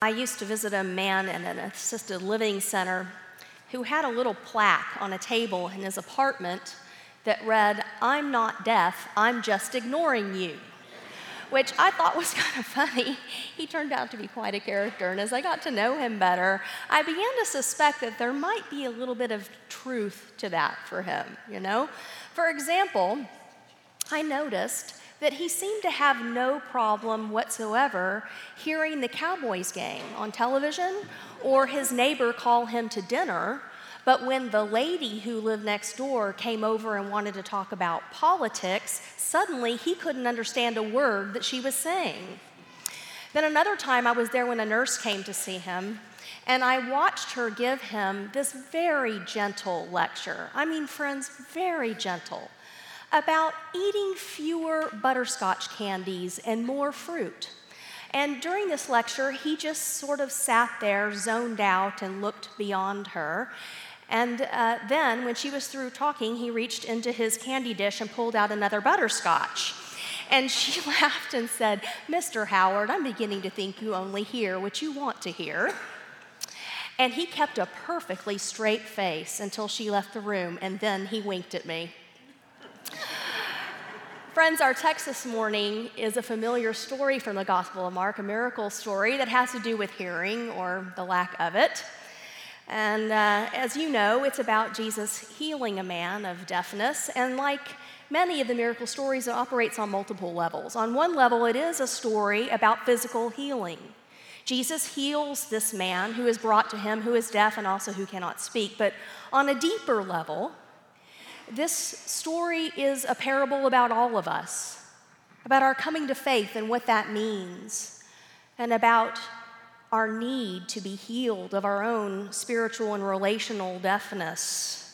I used to visit a man in an assisted living center who had a little plaque on a table in his apartment that read, I'm not deaf, I'm just ignoring you. Which I thought was kind of funny. He turned out to be quite a character, and as I got to know him better, I began to suspect that there might be a little bit of truth to that for him, you know? For example, I noticed that he seemed to have no problem whatsoever hearing the Cowboys game on television or his neighbor call him to dinner. But when the lady who lived next door came over and wanted to talk about politics, suddenly he couldn't understand a word that she was saying. Then another time I was there when a nurse came to see him, and I watched her give him this very gentle lecture. I mean, friends, very gentle about eating fewer butterscotch candies and more fruit. And during this lecture, he just sort of sat there, zoned out, and looked beyond her. And uh, then, when she was through talking, he reached into his candy dish and pulled out another butterscotch. And she laughed and said, Mr. Howard, I'm beginning to think you only hear what you want to hear. And he kept a perfectly straight face until she left the room, and then he winked at me. Friends, our text this morning is a familiar story from the Gospel of Mark, a miracle story that has to do with hearing or the lack of it. And uh, as you know, it's about Jesus healing a man of deafness. And like many of the miracle stories, it operates on multiple levels. On one level, it is a story about physical healing. Jesus heals this man who is brought to him, who is deaf and also who cannot speak. But on a deeper level, this story is a parable about all of us, about our coming to faith and what that means, and about our need to be healed of our own spiritual and relational deafness.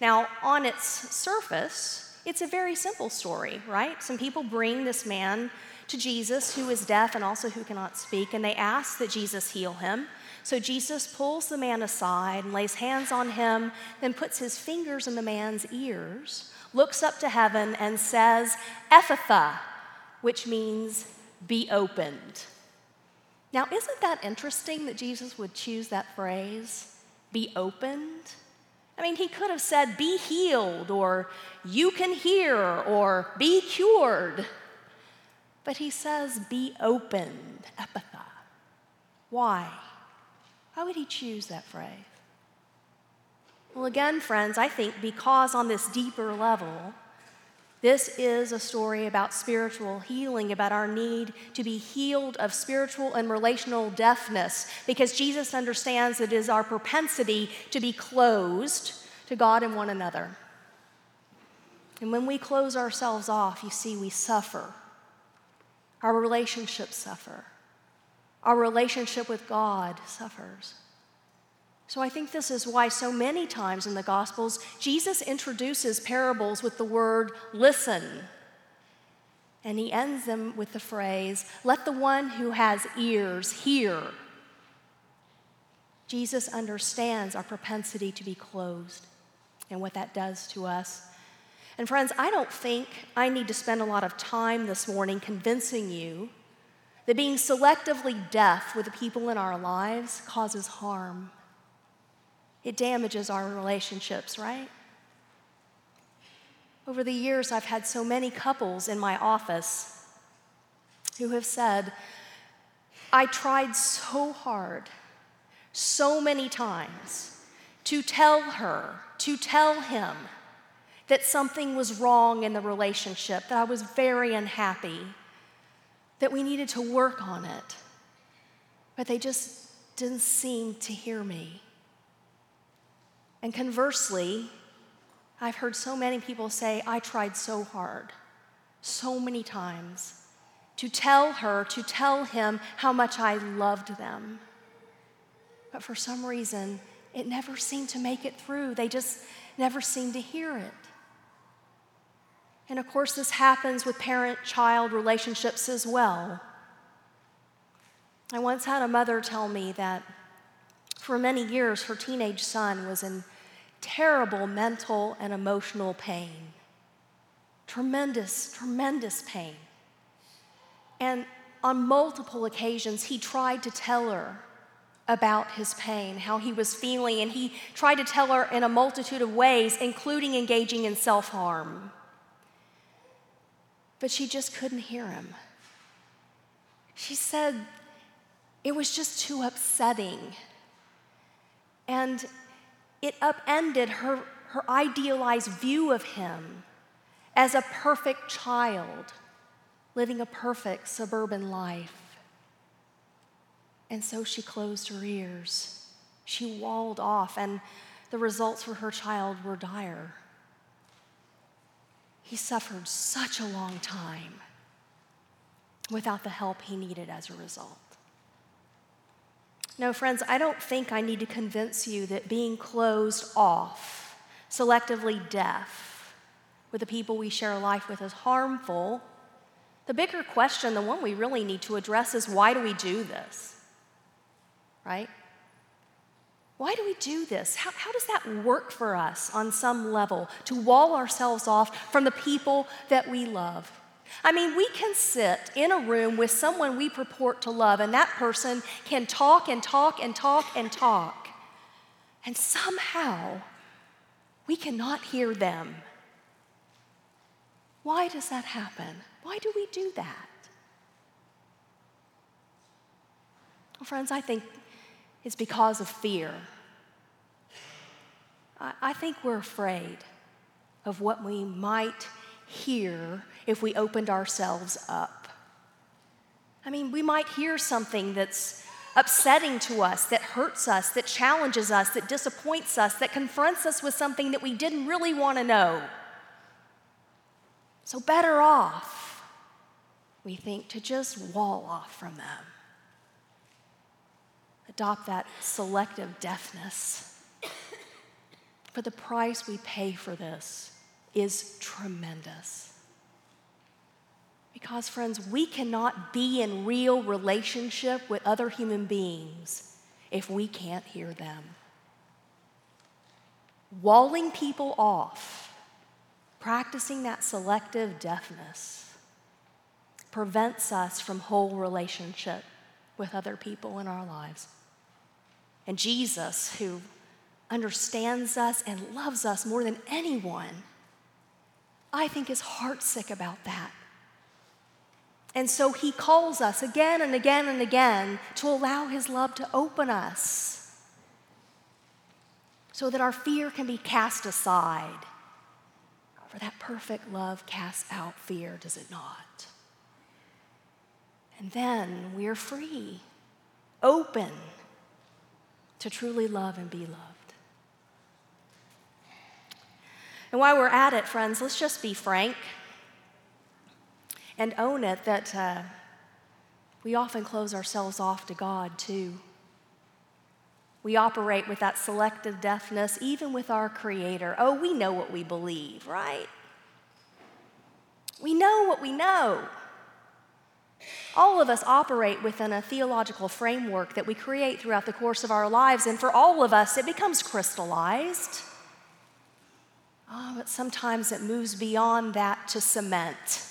Now, on its surface, it's a very simple story, right? Some people bring this man to Jesus who is deaf and also who cannot speak, and they ask that Jesus heal him. So Jesus pulls the man aside and lays hands on him, then puts his fingers in the man's ears, looks up to heaven, and says, Ephphatha, which means be opened. Now, isn't that interesting that Jesus would choose that phrase, be opened? I mean, he could have said, be healed, or you can hear, or be cured. But he says, be opened, ephphatha. Why? Why would he choose that phrase? Well, again, friends, I think because on this deeper level, this is a story about spiritual healing, about our need to be healed of spiritual and relational deafness, because Jesus understands it is our propensity to be closed to God and one another. And when we close ourselves off, you see, we suffer. Our relationships suffer our relationship with God suffers. So I think this is why so many times in the Gospels, Jesus introduces parables with the word listen. And he ends them with the phrase, let the one who has ears hear. Jesus understands our propensity to be closed and what that does to us. And friends, I don't think I need to spend a lot of time this morning convincing you that being selectively deaf with the people in our lives causes harm. It damages our relationships, right? Over the years, I've had so many couples in my office who have said, I tried so hard, so many times, to tell her, to tell him that something was wrong in the relationship, that I was very unhappy that we needed to work on it, but they just didn't seem to hear me. And conversely, I've heard so many people say, I tried so hard, so many times, to tell her, to tell him how much I loved them. But for some reason, it never seemed to make it through. They just never seemed to hear it. And of course, this happens with parent child relationships as well. I once had a mother tell me that for many years her teenage son was in terrible mental and emotional pain. Tremendous, tremendous pain. And on multiple occasions, he tried to tell her about his pain, how he was feeling, and he tried to tell her in a multitude of ways, including engaging in self harm. But she just couldn't hear him. She said it was just too upsetting. And it upended her, her idealized view of him as a perfect child living a perfect suburban life. And so she closed her ears. She walled off, and the results for her child were dire. He suffered such a long time without the help he needed as a result. No, friends, I don't think I need to convince you that being closed off, selectively deaf, with the people we share life with is harmful. The bigger question, the one we really need to address, is why do we do this? right? Why do we do this? How, how does that work for us on some level to wall ourselves off from the people that we love? I mean, we can sit in a room with someone we purport to love, and that person can talk and talk and talk and talk, and somehow we cannot hear them. Why does that happen? Why do we do that? Well, friends, I think is because of fear. I think we're afraid of what we might hear if we opened ourselves up. I mean, we might hear something that's upsetting to us, that hurts us, that challenges us, that disappoints us, that confronts us with something that we didn't really want to know. So, better off, we think, to just wall off from them adopt that selective deafness. But the price we pay for this is tremendous. Because, friends, we cannot be in real relationship with other human beings if we can't hear them. Walling people off, practicing that selective deafness, prevents us from whole relationship with other people in our lives. And Jesus, who understands us and loves us more than anyone, I think is heartsick about that. And so he calls us again and again and again to allow his love to open us so that our fear can be cast aside. For that perfect love casts out fear, does it not? And then we are free, open to truly love and be loved. And while we're at it, friends, let's just be frank and own it that uh, we often close ourselves off to God too. We operate with that selective deafness, even with our Creator. Oh, we know what we believe, right? We know what we know. All of us operate within a theological framework that we create throughout the course of our lives, and for all of us, it becomes crystallized. Oh, but sometimes it moves beyond that to cement.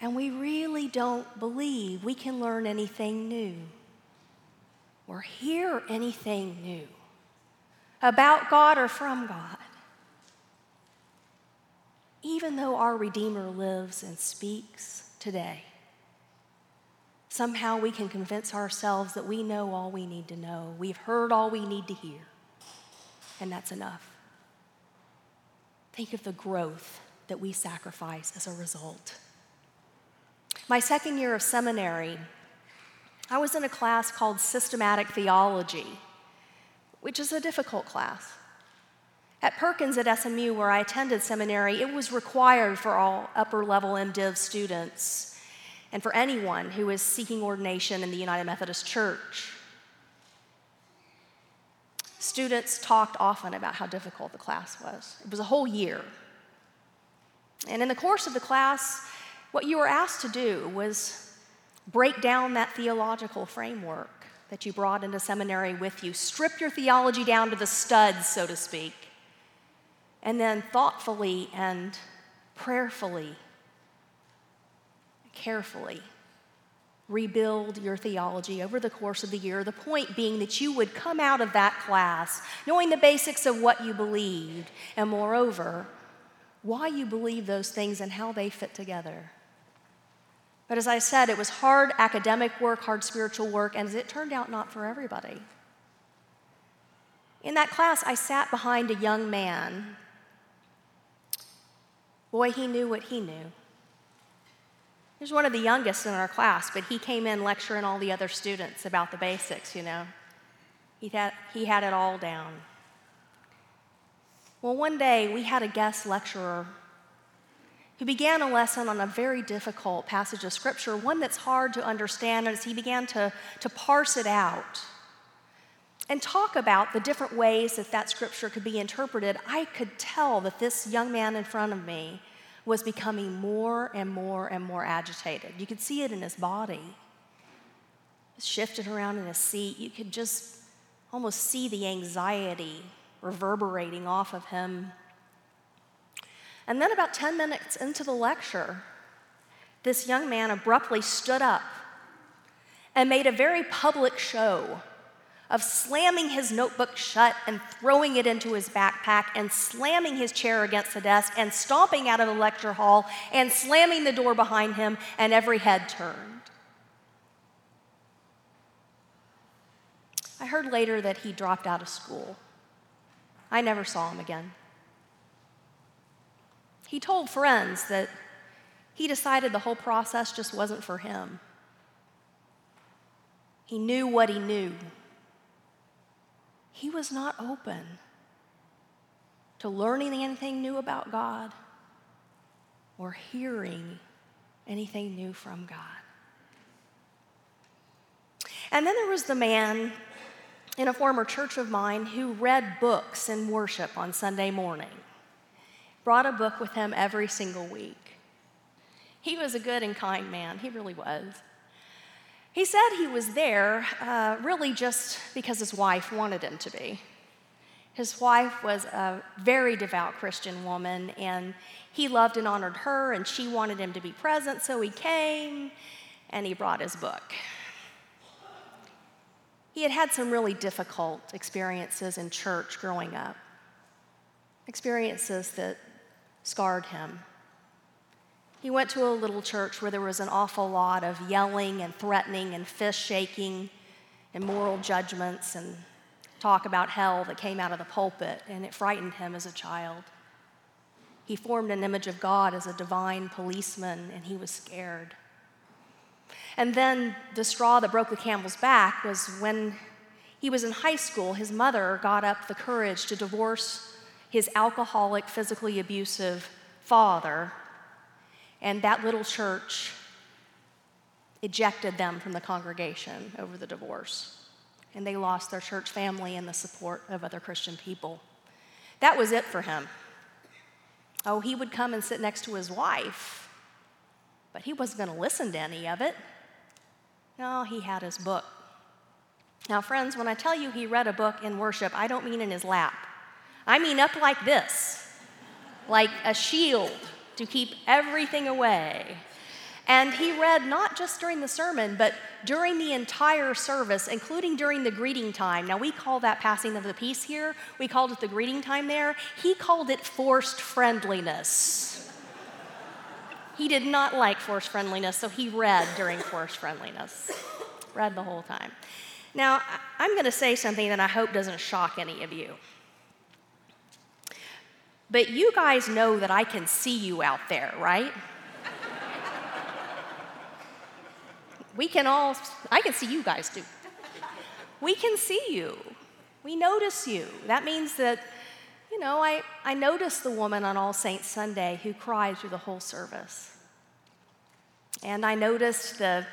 And we really don't believe we can learn anything new or hear anything new about God or from God. Even though our Redeemer lives and speaks, today. Somehow we can convince ourselves that we know all we need to know. We've heard all we need to hear, and that's enough. Think of the growth that we sacrifice as a result. My second year of seminary, I was in a class called Systematic Theology, which is a difficult class. At Perkins at SMU, where I attended seminary, it was required for all upper level MDiv students and for anyone who is seeking ordination in the United Methodist Church. Students talked often about how difficult the class was. It was a whole year. And in the course of the class, what you were asked to do was break down that theological framework that you brought into seminary with you, strip your theology down to the studs, so to speak and then thoughtfully and prayerfully carefully rebuild your theology over the course of the year. The point being that you would come out of that class knowing the basics of what you believed, and moreover, why you believe those things and how they fit together. But as I said, it was hard academic work, hard spiritual work, and as it turned out, not for everybody. In that class, I sat behind a young man. Boy, he knew what he knew. He was one of the youngest in our class, but he came in lecturing all the other students about the basics, you know. He had, he had it all down. Well, one day we had a guest lecturer who began a lesson on a very difficult passage of scripture, one that's hard to understand, as he began to, to parse it out and talk about the different ways that that scripture could be interpreted, I could tell that this young man in front of me was becoming more and more and more agitated. You could see it in his body. Shifted around in his seat. You could just almost see the anxiety reverberating off of him. And then, about 10 minutes into the lecture, this young man abruptly stood up and made a very public show of slamming his notebook shut and throwing it into his backpack and slamming his chair against the desk and stomping out of the lecture hall and slamming the door behind him, and every head turned. I heard later that he dropped out of school. I never saw him again. He told friends that he decided the whole process just wasn't for him. He knew what he knew he was not open to learning anything new about God or hearing anything new from God. And then there was the man in a former church of mine who read books in worship on Sunday morning, brought a book with him every single week. He was a good and kind man, he really was. He said he was there uh, really just because his wife wanted him to be. His wife was a very devout Christian woman, and he loved and honored her, and she wanted him to be present, so he came and he brought his book. He had had some really difficult experiences in church growing up, experiences that scarred him. He went to a little church where there was an awful lot of yelling and threatening and fist shaking and moral judgments and talk about hell that came out of the pulpit, and it frightened him as a child. He formed an image of God as a divine policeman, and he was scared. And then the straw that broke the camel's back was when he was in high school, his mother got up the courage to divorce his alcoholic, physically abusive father and that little church ejected them from the congregation over the divorce. And they lost their church family and the support of other Christian people. That was it for him. Oh, he would come and sit next to his wife, but he wasn't going to listen to any of it. No, he had his book. Now, friends, when I tell you he read a book in worship, I don't mean in his lap. I mean up like this, like a shield to keep everything away. And he read not just during the sermon, but during the entire service, including during the greeting time. Now, we call that passing of the peace here. We called it the greeting time there. He called it forced friendliness. he did not like forced friendliness, so he read during forced friendliness. read the whole time. Now, I'm going to say something that I hope doesn't shock any of you. But you guys know that I can see you out there, right? we can all, I can see you guys too. We can see you. We notice you. That means that, you know, I, I noticed the woman on All Saints Sunday who cried through the whole service. And I noticed the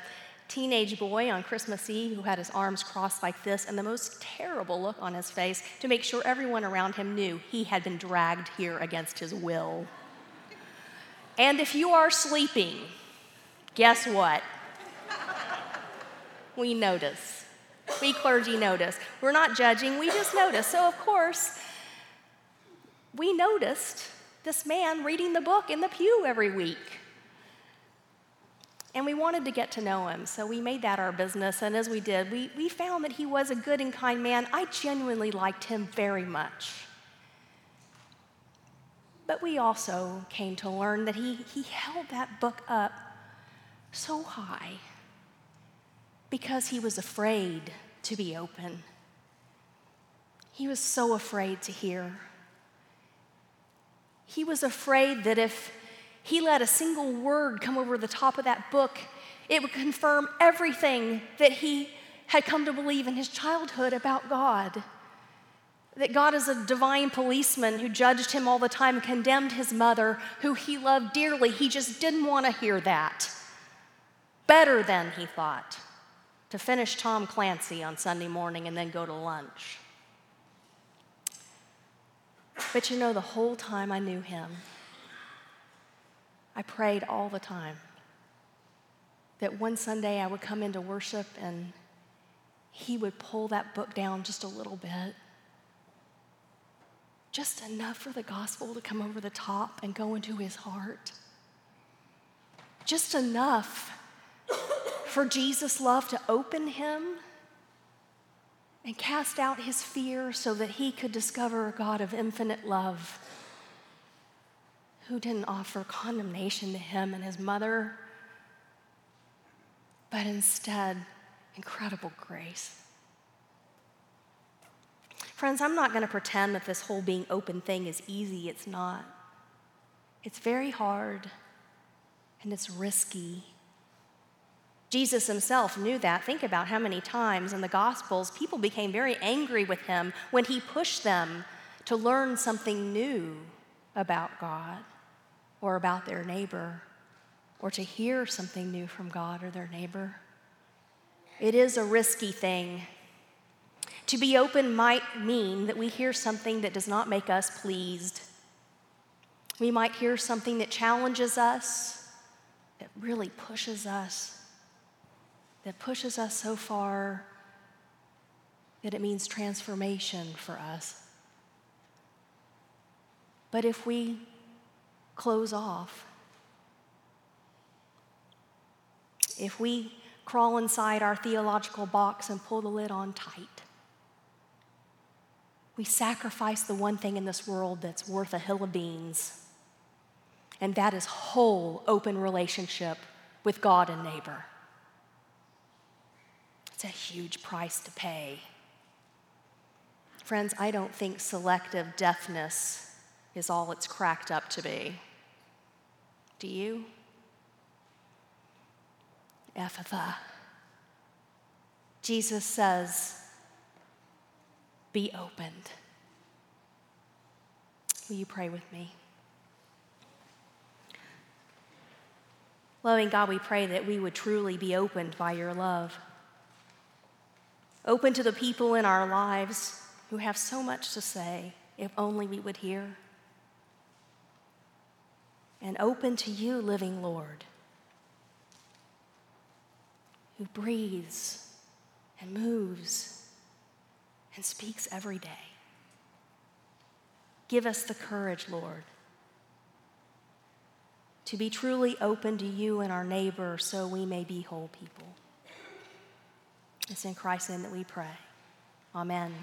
teenage boy on Christmas Eve who had his arms crossed like this and the most terrible look on his face to make sure everyone around him knew he had been dragged here against his will. And if you are sleeping, guess what? We notice. We clergy notice. We're not judging, we just notice. So, of course, we noticed this man reading the book in the pew every week. And we wanted to get to know him, so we made that our business. And as we did, we, we found that he was a good and kind man. I genuinely liked him very much. But we also came to learn that he, he held that book up so high because he was afraid to be open. He was so afraid to hear. He was afraid that if he let a single word come over the top of that book, it would confirm everything that he had come to believe in his childhood about God. That God is a divine policeman who judged him all the time, condemned his mother, who he loved dearly. He just didn't want to hear that. Better than, he thought, to finish Tom Clancy on Sunday morning and then go to lunch. But you know, the whole time I knew him, I prayed all the time that one Sunday I would come into worship and he would pull that book down just a little bit. Just enough for the gospel to come over the top and go into his heart. Just enough for Jesus' love to open him and cast out his fear so that he could discover a God of infinite love who didn't offer condemnation to him and his mother, but instead, incredible grace. Friends, I'm not going to pretend that this whole being open thing is easy. It's not. It's very hard and it's risky. Jesus himself knew that. Think about how many times in the Gospels people became very angry with him when he pushed them to learn something new about God or about their neighbor or to hear something new from God or their neighbor. It is a risky thing. To be open might mean that we hear something that does not make us pleased. We might hear something that challenges us, that really pushes us, that pushes us so far that it means transformation for us. But if we close off. If we crawl inside our theological box and pull the lid on tight, we sacrifice the one thing in this world that's worth a hill of beans, and that is whole, open relationship with God and neighbor. It's a huge price to pay. Friends, I don't think selective deafness is all it's cracked up to be. Do you? Ephphatha. Jesus says, Be opened. Will you pray with me? Loving God, we pray that we would truly be opened by your love. Open to the people in our lives who have so much to say, if only we would hear and open to you, living Lord, who breathes and moves and speaks every day. Give us the courage, Lord, to be truly open to you and our neighbor so we may be whole people. It's in Christ's name that we pray. Amen.